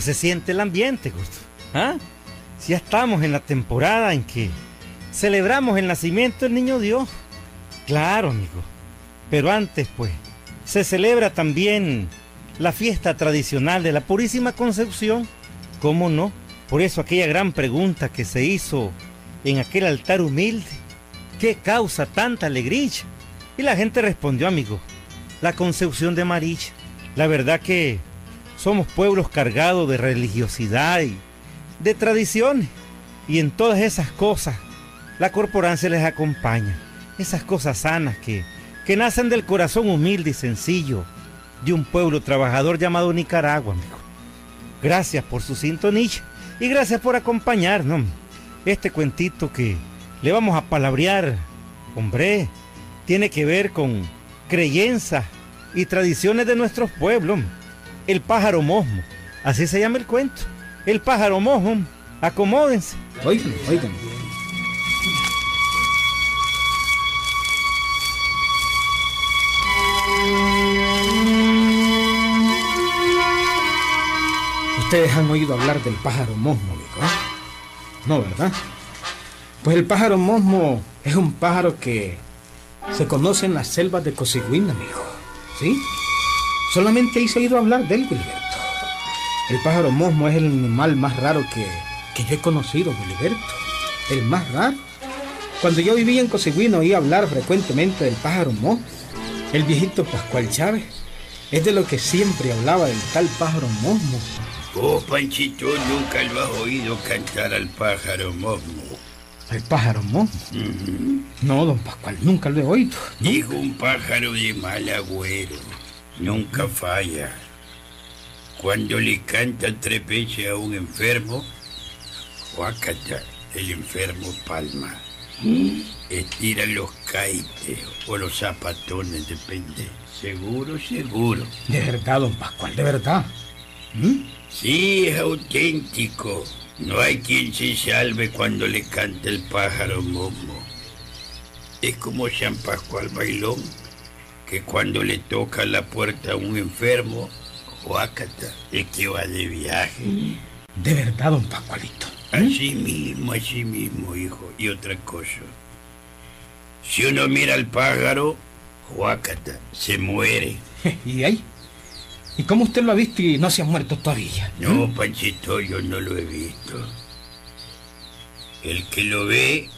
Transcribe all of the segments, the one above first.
se siente el ambiente, Gusto. ¿Ah? Si ya estamos en la temporada en que celebramos el nacimiento del niño Dios. Claro, amigo. Pero antes, pues, se celebra también la fiesta tradicional de la Purísima Concepción. ¿Cómo no? Por eso aquella gran pregunta que se hizo en aquel altar humilde. ¿Qué causa tanta alegría? Y la gente respondió, amigo, la concepción de María. La verdad que somos pueblos cargados de religiosidad y de tradiciones. Y en todas esas cosas, la corporancia les acompaña. Esas cosas sanas que, que nacen del corazón humilde y sencillo de un pueblo trabajador llamado Nicaragua, amigo. Gracias por su sintonía y gracias por acompañarnos. Este cuentito que le vamos a palabrear, hombre, tiene que ver con creencias y tradiciones de nuestros pueblos. El pájaro mosmo, así se llama el cuento. El pájaro mosmo, acomódense. Oigan, oigan. Ustedes han oído hablar del pájaro mosmo. ¿eh? No, ¿verdad? Pues el pájaro mosmo es un pájaro que se conoce en las selvas de Cosigüín, amigo. ¿Sí? Solamente hice oído hablar de él, Gilberto. El pájaro mosmo es el animal más raro que, que yo he conocido, Gilberto. El más raro. Cuando yo vivía en Cosigüín oí hablar frecuentemente del pájaro mosmo. El viejito Pascual Chávez es de lo que siempre hablaba del tal pájaro mosmo. Oh, Panchito, nunca lo has oído cantar al pájaro mosmo. ¿El pájaro mosmo? No, don Pascual, nunca lo he oído. Dijo un pájaro de mal agüero. Nunca falla. Cuando le canta tres veces a un enfermo, Huacata, el enfermo palma. Estira los caites o los zapatones, depende. Seguro, seguro. De verdad, don Pascual, de verdad. ¿Mm? Sí, es auténtico. No hay quien se salve cuando le canta el pájaro momo. Es como San Pascual Bailón, que cuando le toca la puerta a un enfermo, Huacata, el que va de viaje. De verdad, don Pascualito. Así mismo, así mismo, hijo. Y otra cosa. Si uno mira al pájaro, Huacata, se muere. ¿Y ahí? ¿Y cómo usted lo ha visto y no se ha muerto todavía? No, Panchito, yo no lo he visto. El que lo ve,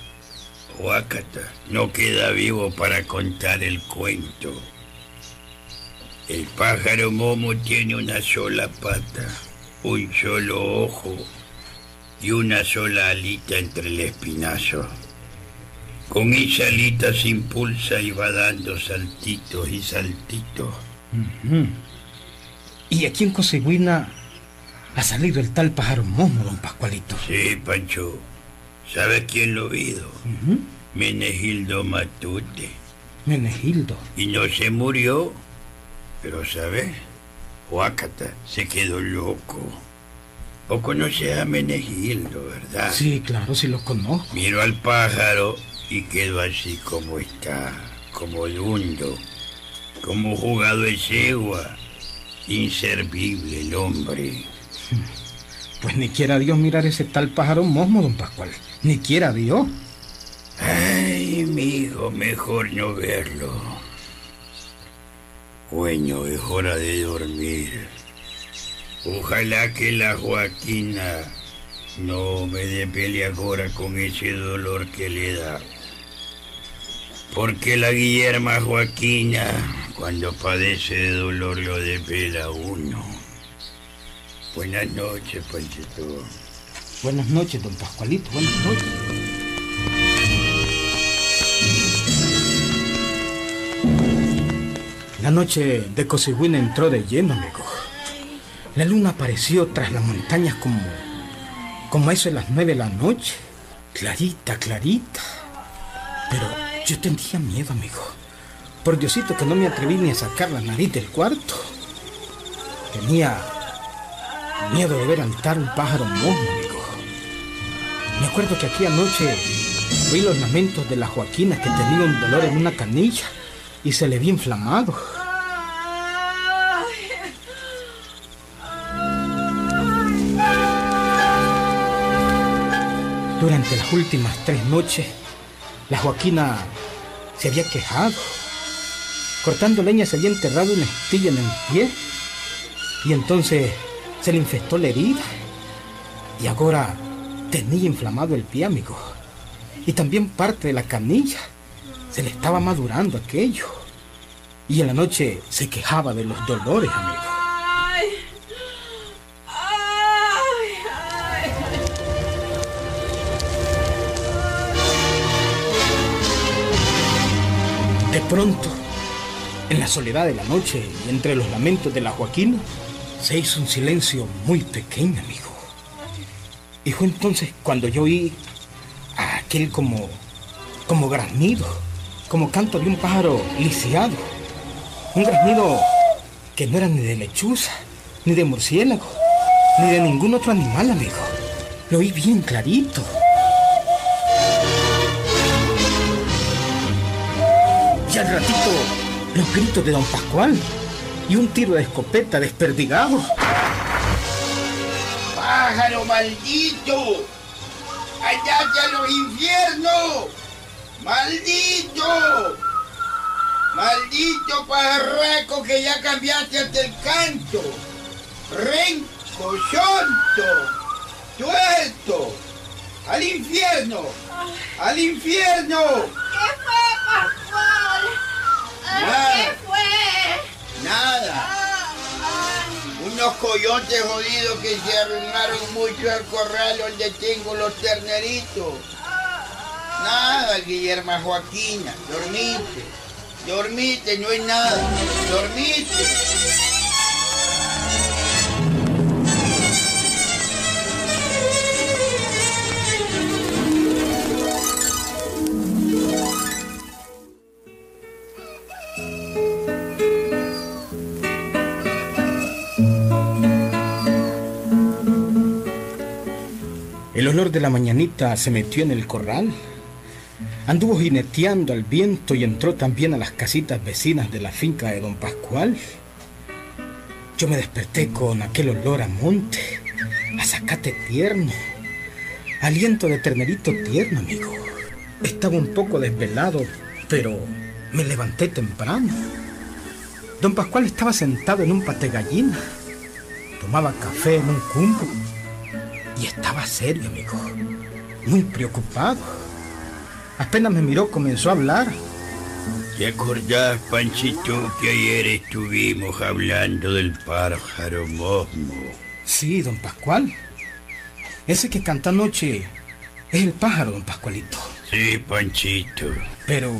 Huacata, no queda vivo para contar el cuento. El pájaro momo tiene una sola pata, un solo ojo y una sola alita entre el espinazo. Con esa alita se impulsa y va dando saltitos y saltitos. Y aquí en Cosigüina ha salido el tal pájaro mosmo, don Pascualito. Sí, Pancho. ¿Sabes quién lo vio? Ujú. Menegildo Matute. Menegildo. Y no se murió. Pero, ¿sabes? Huacata se quedó loco. O conoces a Menegildo, ¿verdad? Sí, claro, sí lo conozco. Miró al pájaro y quedó así como está, como dundo, como jugado de yegua. Inservible el hombre. Pues ni quiera Dios mirar ese tal pájaro mosmo, don Pascual. Ni quiera Dios. Ay, mi hijo, mejor no verlo. Dueño, es hora de dormir. Ojalá que la Joaquina no me dé ahora con ese dolor que le da. Porque la Guillerma Joaquina, cuando padece de dolor, lo depela uno. Buenas noches, Panchito. Buenas noches, don Pascualito. Buenas noches. La noche de Cosigüina entró de lleno, amigo. La luna apareció tras las montañas como, como eso de las nueve de la noche. Clarita, clarita. Pero yo tenía miedo, amigo. Por Diosito que no me atreví ni a sacar la nariz del cuarto. Tenía miedo de ver altar un pájaro amigo. Me acuerdo que aquí anoche vi los lamentos de la Joaquina que tenía un dolor en una canilla y se le vi inflamado. Durante las últimas tres noches, la Joaquina se había quejado. Cortando leña se había enterrado una estilla en el pie y entonces se le infectó la herida. Y ahora tenía inflamado el pie, amigo. Y también parte de la canilla. Se le estaba madurando aquello. Y en la noche se quejaba de los dolores, amigo. De pronto, en la soledad de la noche y entre los lamentos de la Joaquina, se hizo un silencio muy pequeño, amigo. Y fue entonces cuando yo oí aquel como, como graznido, como canto de un pájaro lisiado. Un graznido que no era ni de lechuza, ni de murciélago, ni de ningún otro animal, amigo. Lo oí bien clarito. Y al ratito, los gritos de don Pascual y un tiro de escopeta desperdigado. ¡Pájaro maldito! ¡Allá a los infiernos! ¡Maldito! ¡Maldito pajarraco que ya cambiaste hasta el canto! ¡Renco, sonto! ¡Tuerto! ¡Al infierno! ¡Al infierno! ¿Qué fue, Pascual? ¿Qué fue? Nada. Unos coyotes jodidos que se arruinaron mucho al corral donde tengo los terneritos. Nada, Guillermo Joaquina. Dormite. Dormite, no hay nada. Dormite. El olor de la mañanita se metió en el corral. Anduvo jineteando al viento y entró también a las casitas vecinas de la finca de don Pascual. Yo me desperté con aquel olor a monte, a zacate tierno, aliento de ternerito tierno, amigo. Estaba un poco desvelado, pero me levanté temprano. Don Pascual estaba sentado en un pate gallina. Tomaba café en un cumbo y estaba serio, amigo. Muy preocupado. Apenas me miró, comenzó a hablar. ¿Te acordás, Panchito, que ayer estuvimos hablando del pájaro mosmo? Sí, don Pascual. Ese que canta anoche es el pájaro, don Pascualito. Sí, Panchito. Pero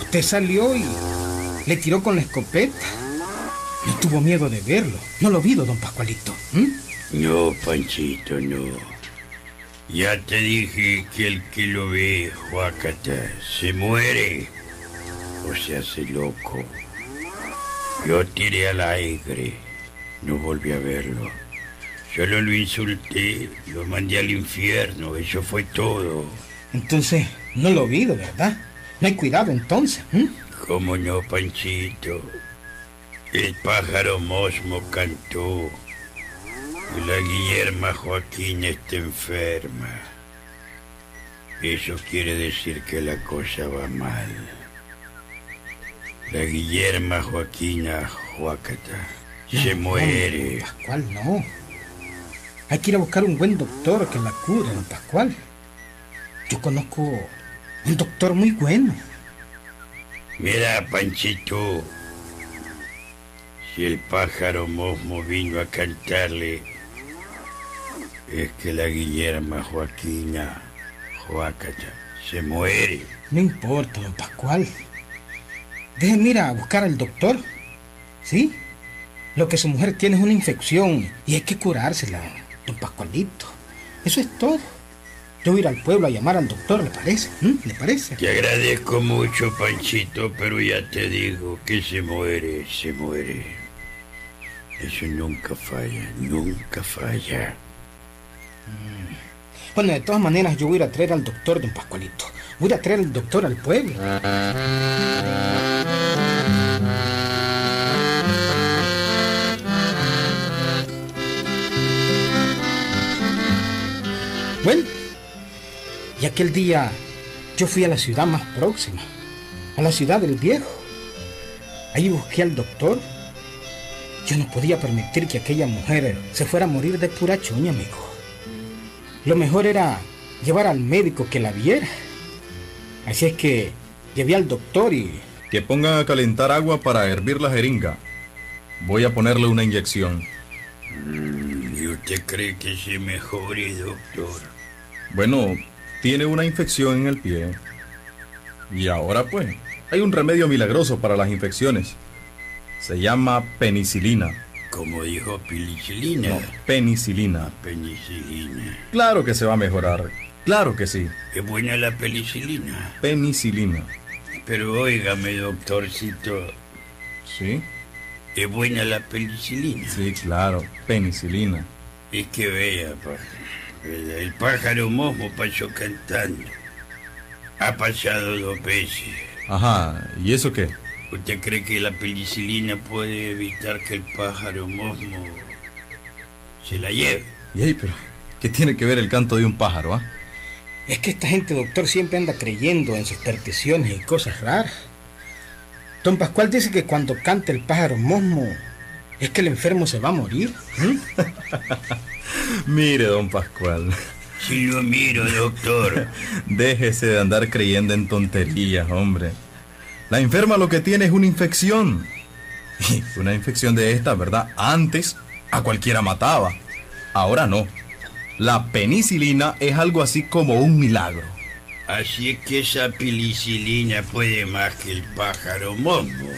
usted salió y le tiró con la escopeta. No tuvo miedo de verlo. No lo vio, don Pascualito. No, Panchito, no. Ya te dije que el que lo ve, Juacata, se muere o se hace loco. Yo tiré al aire, no volví a verlo. Solo lo insulté, lo mandé al infierno, eso fue todo. Entonces, no lo vi, ¿verdad? No hay cuidado entonces. ¿Cómo no, Panchito? El pájaro Mosmo cantó. La Guillerma Joaquina está enferma. Eso quiere decir que la cosa va mal. La Guillerma Joaquina Joacata se muere. Pascual, no. Hay que ir a buscar un buen doctor que la cure, don Pascual. Yo conozco un doctor muy bueno. Mira, Panchito, si el pájaro Mosmo vino a cantarle es que la Guillerma Joaquina Joacata se muere. No importa, don Pascual. Déjenme ir a buscar al doctor. ¿Sí? Lo que su mujer tiene es una infección y hay que curársela, don Pascualito. Eso es todo. Yo voy a ir al pueblo a llamar al doctor, ¿le parece? ¿Mm? ¿Le parece? Te agradezco mucho, Panchito, pero ya te digo que se muere, se muere. Eso nunca falla, nunca falla. Bueno, de todas maneras, yo voy a ir a traer al doctor, don Pascualito. Voy a traer al doctor al pueblo. Bueno, Y aquel día yo fui a la ciudad más próxima, a la ciudad del viejo. Ahí busqué al doctor. Yo no podía permitir que aquella mujer se fuera a morir de pura chuña, amigo. Lo mejor era llevar al médico que la viera. Así es que llevé al doctor y... Que pongan a calentar agua para hervir la jeringa. Voy a ponerle una inyección. Mm, ¿Y usted cree que se mejore, doctor? Bueno, tiene una infección en el pie. Y ahora pues, hay un remedio milagroso para las infecciones. Se llama penicilina. Como dijo penicilina. No, penicilina. Penicilina. Claro que se va a mejorar. Claro que sí. Es buena la penicilina. Penicilina. Pero óigame, doctorcito. ¿Sí? Es buena la penicilina. Sí, claro. Penicilina. Es que vea, pájaro. El pájaro momo pasó cantando. Ha pasado dos veces. Ajá. ¿Y eso qué? ¿Usted cree que la penicilina puede evitar que el pájaro mosmo se la lleve? Y ahí, pero ¿qué tiene que ver el canto de un pájaro, ah? Es que esta gente, doctor, siempre anda creyendo en supersticiones y cosas raras. Don Pascual dice que cuando canta el pájaro mosmo es que el enfermo se va a morir. ¿Mm? Mire, don Pascual. Si lo miro, doctor. Déjese de andar creyendo en tonterías, hombre. La enferma lo que tiene es una infección. Y una infección de esta, ¿verdad? Antes a cualquiera mataba. Ahora no. La penicilina es algo así como un milagro. Así es que esa penicilina puede más que el pájaro mosmo.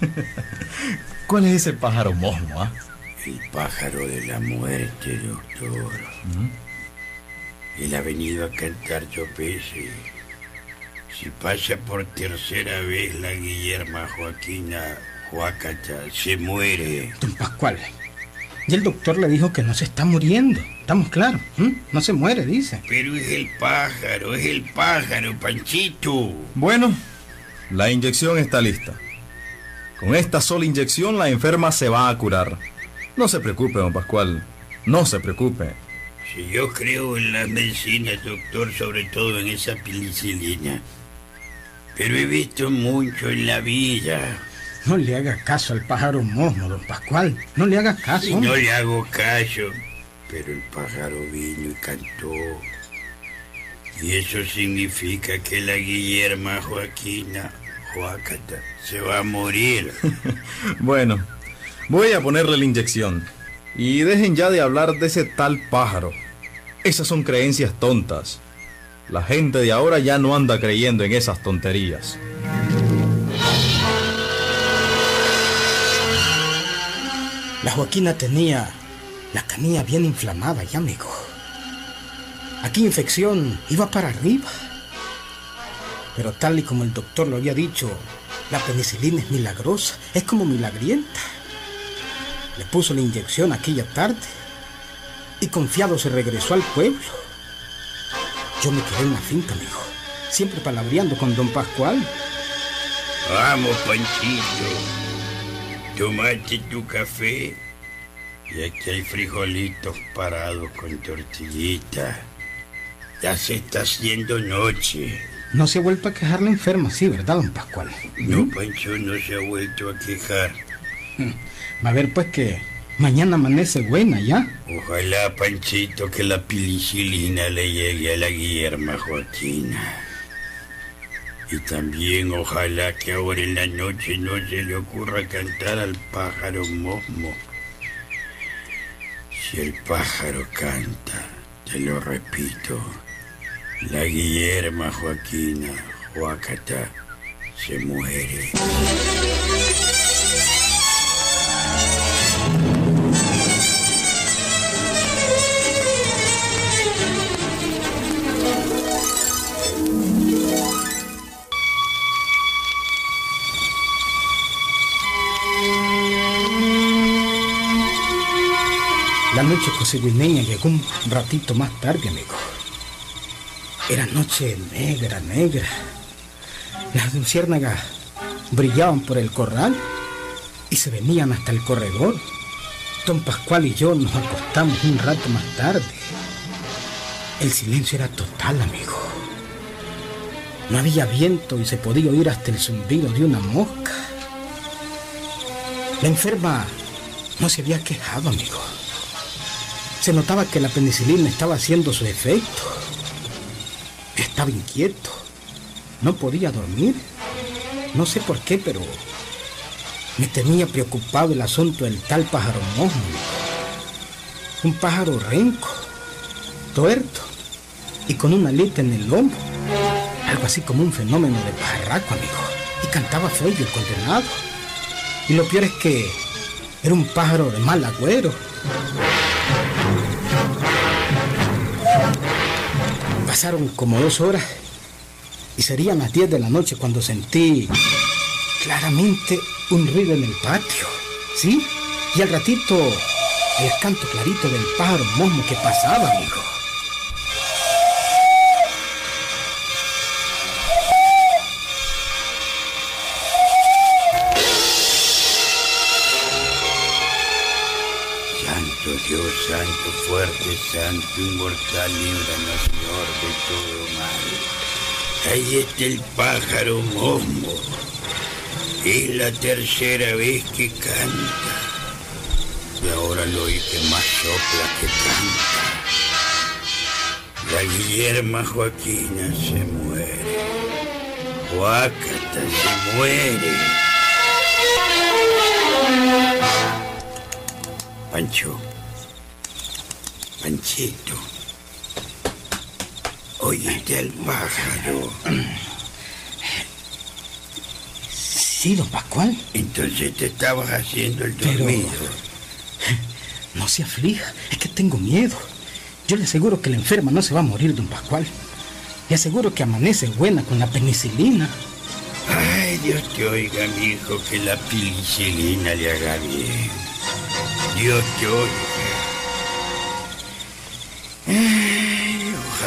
¿Cuál es ese pájaro mosmo, ah? El pájaro de la muerte, doctor. Él ha venido a cantar veces. Si pasa por tercera vez la Guillerma Joaquina Joacata, se muere. Don Pascual. Y el doctor le dijo que no se está muriendo. Estamos claros. ¿m? No se muere, dice. Pero es el pájaro, es el pájaro, Panchito. Bueno, la inyección está lista. Con esta sola inyección la enferma se va a curar. No se preocupe, don Pascual. No se preocupe. Si yo creo en las medicinas, doctor, sobre todo en esa penicilina. Pero he visto mucho en la vida. No le haga caso al pájaro mosmo, don Pascual. No le haga caso. Y no le hago caso. Pero el pájaro vino y cantó. Y eso significa que la Guillerma Joaquina Joacata se va a morir. Bueno, voy a ponerle la inyección. Y dejen ya de hablar de ese tal pájaro. Esas son creencias tontas. La gente de ahora ya no anda creyendo en esas tonterías. La Joaquina tenía la canilla bien inflamada ya, amigo. Aquí infección iba para arriba. Pero tal y como el doctor lo había dicho, la penicilina es milagrosa, es como milagrienta. Le puso la inyección aquella tarde y confiado se regresó al pueblo. Yo me quedé en la finca, amigo, siempre palabreando con don Pascual. Vamos, Panchito. Tomate tu café. Y aquí hay frijolitos parados con tortillita. Ya se está haciendo noche. No se ha vuelto a quejar la enferma, sí, ¿verdad, don Pascual? No, Pancho no se ha vuelto a quejar. Va a ver pues que mañana amanece buena, ¿ya? Ojalá, Panchito, que la penicilina le llegue a la Guillerma Joaquina. Y también ojalá que ahora en la noche no se le ocurra cantar al pájaro mosmo. Si el pájaro canta, te lo repito, la Guillerma Joaquina Joacata se muere. La noche coseguineña llegó un ratito más tarde, amigo. Era noche negra, negra. Las luciérnagas brillaban por el corral y se venían hasta el corredor. Don Pascual y yo nos acostamos un rato más tarde. El silencio era total, amigo. No había viento y se podía oír hasta el zumbido de una mosca. La enferma no se había quejado, amigo. Se notaba que la penicilina estaba haciendo su efecto. Estaba inquieto. No podía dormir. No sé por qué, pero me tenía preocupado el asunto del tal pájaro mojo. Un pájaro renco, tuerto y con una alita en el lomo. Algo así como un fenómeno de pajarraco, amigo. Y cantaba feo el condenado. Y lo peor es que era un pájaro de mal agüero. Pasaron como dos horas y serían las 10 de la noche cuando sentí claramente un ruido en el patio. ¿Sí? Y al ratito el canto clarito del pájaro mosmo que pasaba, amigo. Santo inmortal, líbranos, Señor, de todo mal. Ahí está el pájaro momo. Es la tercera vez que canta. Y ahora lo oí que más sopla que canta. La Guillerma Joaquina se muere. Huácata se muere. Pancho. Panchito. Oíste al pájaro. Sí, don Pascual. Entonces te estabas haciendo el Pero- dormido. No se aflija, es que tengo miedo. Yo le aseguro que la enferma no se va a morir, don Pascual. Le aseguro que amanece buena con la penicilina. Ay, Dios te oiga, mi hijo, que la penicilina le haga bien. Dios te oiga.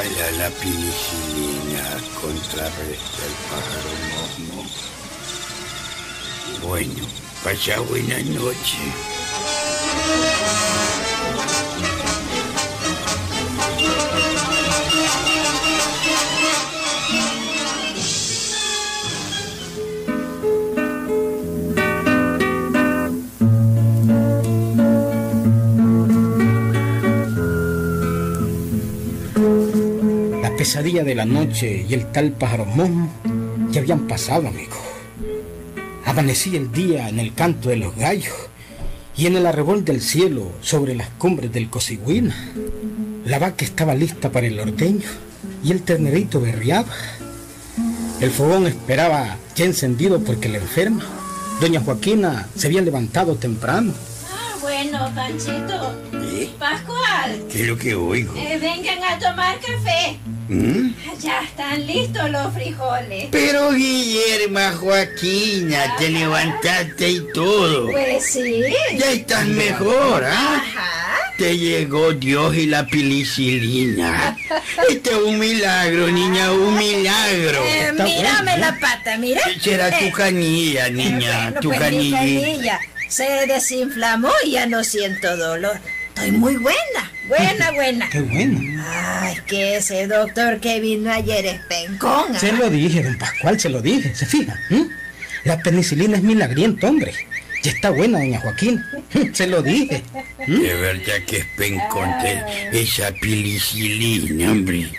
La penicilina contrarreste al pájaro momo. Bueno, pasa buena noche. Pesadilla de la noche y el tal pájaro momo ya habían pasado, amigo. Amanecía el día en el canto de los gallos y en el arrebol del cielo sobre las cumbres del Cosigüina. La vaca estaba lista para el ordeño y el ternerito berreaba. El fogón esperaba ya encendido porque la enferma, doña Joaquina, se había levantado temprano. Ah, bueno, Panchito. ¿Eh? Pascual, ¿Qué es lo que oigo? eh, vengan a tomar café. ¿Mm? Ya están listos los frijoles. Pero Guillerma Joaquina, te levantaste y todo. Pues sí. Ya estás mejor, ¿ah? Ajá. Te llegó Dios y la penicilina. Este es un milagro, niña, un milagro. Eh, Está mírame bueno, la pata, mira. Será tu Eh, canilla, niña, bueno, tu pues mi canillita. canilla se desinflamó y ya no siento dolor. Estoy muy buena, buena, buena. Qué bueno. Ay, que ese doctor que vino ayer es pencón. ¿ah? Se lo dije, don Pascual, se lo dije, ¿se fija? ¿Mm? La penicilina es milagriento, hombre. Ya está buena, doña Joaquín. Se lo dije. ¿Mm? De verdad que es penconte esa penicilina, hombre.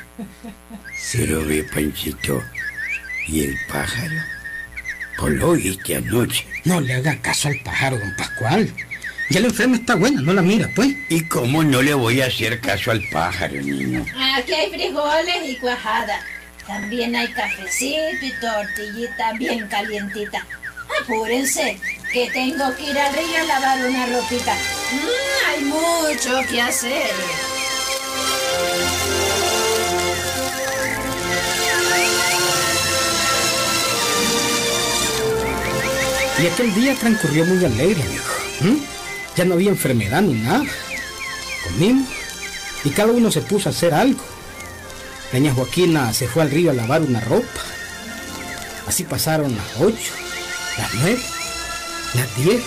Pero ve, Panchito, ¿y el pájaro? Pues lo oíste anoche. No le haga caso al pájaro, don Pascual. Ya la enferma está buena, no la mira, pues. ¿Y cómo no le voy a hacer caso al pájaro, niño? Aquí hay frijoles y cuajada. También hay cafecito y tortillita bien calientita. Apúrense, que tengo que ir al río a lavar una ropita. Mm, hay mucho que hacer. Y aquel día transcurrió muy alegre, amigo. ¿Mm? Ya no había enfermedad ni nada. Comimos y cada uno se puso a hacer algo. Doña Joaquina se fue al río a lavar una ropa. Así pasaron las ocho, las nueve, las diez,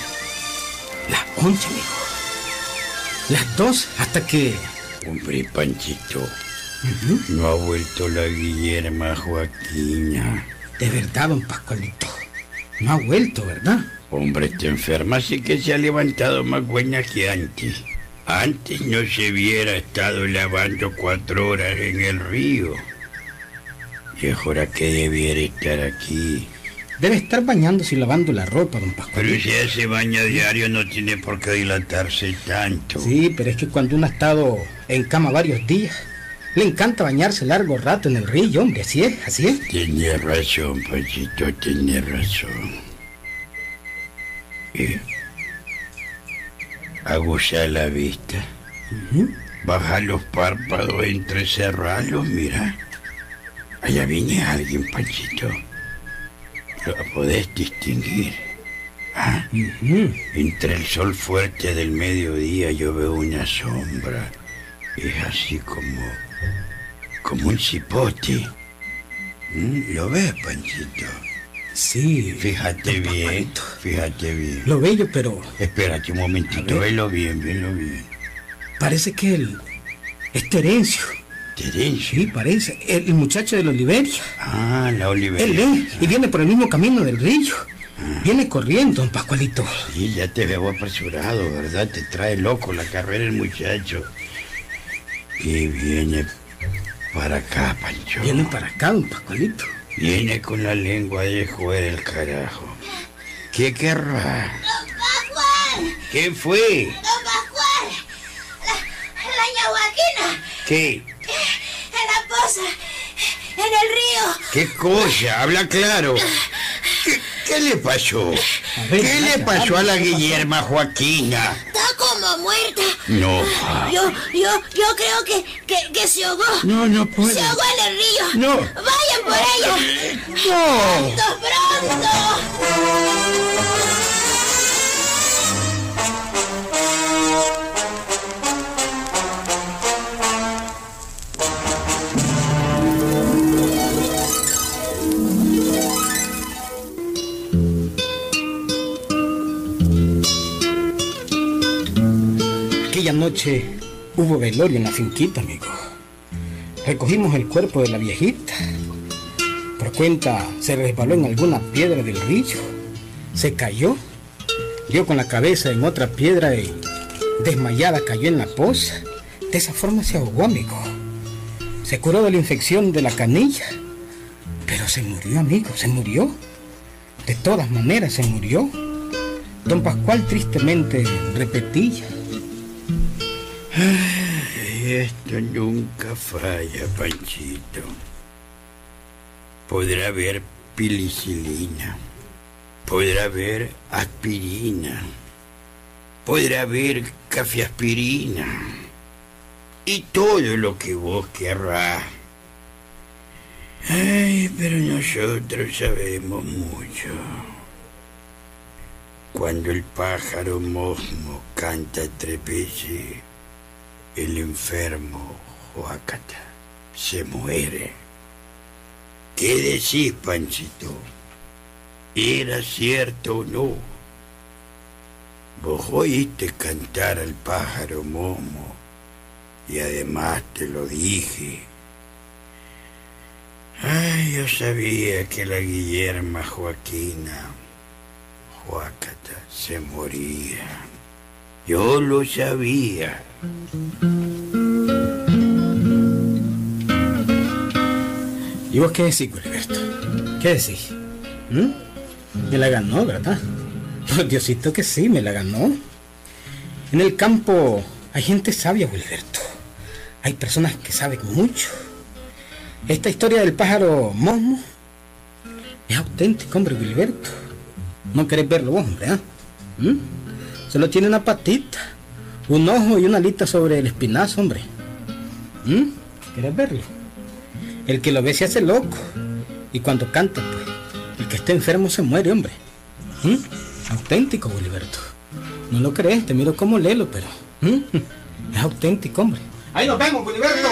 las once, amigo. Las dos, hasta que... Hombre, Panchito, No ha vuelto la Guillerma Joaquina. De verdad, don Pascualito. No ha vuelto, ¿verdad? Hombre, está enferma, sí que se ha levantado más buena que antes. Antes no se hubiera estado lavando cuatro horas en el río. Y es hora que debiera estar aquí. Debe estar bañándose y lavando la ropa, don Pero Pascualito. si ese baño diario no tiene por qué dilatarse tanto. Sí, pero es que cuando uno ha estado en cama varios días, le encanta bañarse largo rato en el río, hombre. Así es, así es. Tiene razón, Pachito, tiene razón. Aguza la vista. Baja los párpados, entrecerralos, mira. Allá viene alguien, Panchito. Lo podés distinguir. Ah. Entre el sol fuerte del mediodía yo veo una sombra. Es así como... como un cipote. Mm, ¿Lo ves, Panchito? Sí, Fíjate bien, fíjate bien. Lo bello, pero Espérate un momentito, velo bien, velo bien. parece que él es Terencio. Terencio. Sí, parece. El, el muchacho de la Oliveria. Ah, la Oliveria. Él es, y viene por el mismo camino del río. Viene corriendo, don Pascualito. Sí, ya te veo apresurado, ¿verdad? Te trae loco la carrera el muchacho. Y viene para acá, Pancho. Viene para acá, don Pascualito. Viene con la lengua de fuera el carajo. ¿Qué querrá? Pascual, ¿Qué fue? don Pascual, la, la ñahuaquina, ¿Qué? en la poza, en el río. ¿Qué cosa? Habla claro. ¿Qué, qué le pasó? ver, ¿Qué le pasó a la. Guillerma Joaquina? Está como muerta. No. Yo, yo, yo creo que, que, que se ahogó. No, no puede. Se ahogó en el río. No. Vayan por ella. No. ¡Pronto, pronto! Aquella noche hubo velorio en la finquita, amigo. Recogimos el cuerpo de la viejita. Se resbaló en alguna piedra del río. Se cayó. Dio con la cabeza en otra piedra y desmayada cayó en la poza. De esa forma se ahogó, amigo. Se curó de la infección de la canilla. Pero se murió, amigo, se murió. De todas maneras se murió. Don Pascual tristemente repetía. Esto nunca falla, Panchito. Podrá haber pilicilina, podrá haber aspirina, podrá haber cafeaspirina y todo lo que vos querrás. Ay, pero nosotros sabemos mucho. Cuando el pájaro mosmo canta tres veces, el enfermo Joacata se muere. ¿Qué decís, Panchito? ¿Era cierto o no? Vos oíste cantar al pájaro momo y además te lo dije. Ay, yo sabía que la Guillerma Joaquina Joacata se moría. Yo lo sabía. ¿Y vos qué decís, Gilberto? ¿Qué decís? ¿Mm? Me la ganó, ¿verdad? Por Diosito que sí, me la ganó. En el campo hay gente sabia, Gilberto. Hay personas que saben mucho. Esta historia del pájaro Mosmo es auténtica, hombre, Gilberto. No querés verlo vos, hombre. ¿Mm? Solo tiene una patita, un ojo y una alita sobre el espinazo, hombre. ¿Mm? ¿Querés verlo? El que lo ve se hace loco. Y cuando canta, pues, el que está enfermo se muere, hombre. ¿Mm? Auténtico, Gilberto. No lo crees, te miro como lelo, pero... ¿Mm? Es auténtico, hombre. Ahí nos vemos, Gilberto.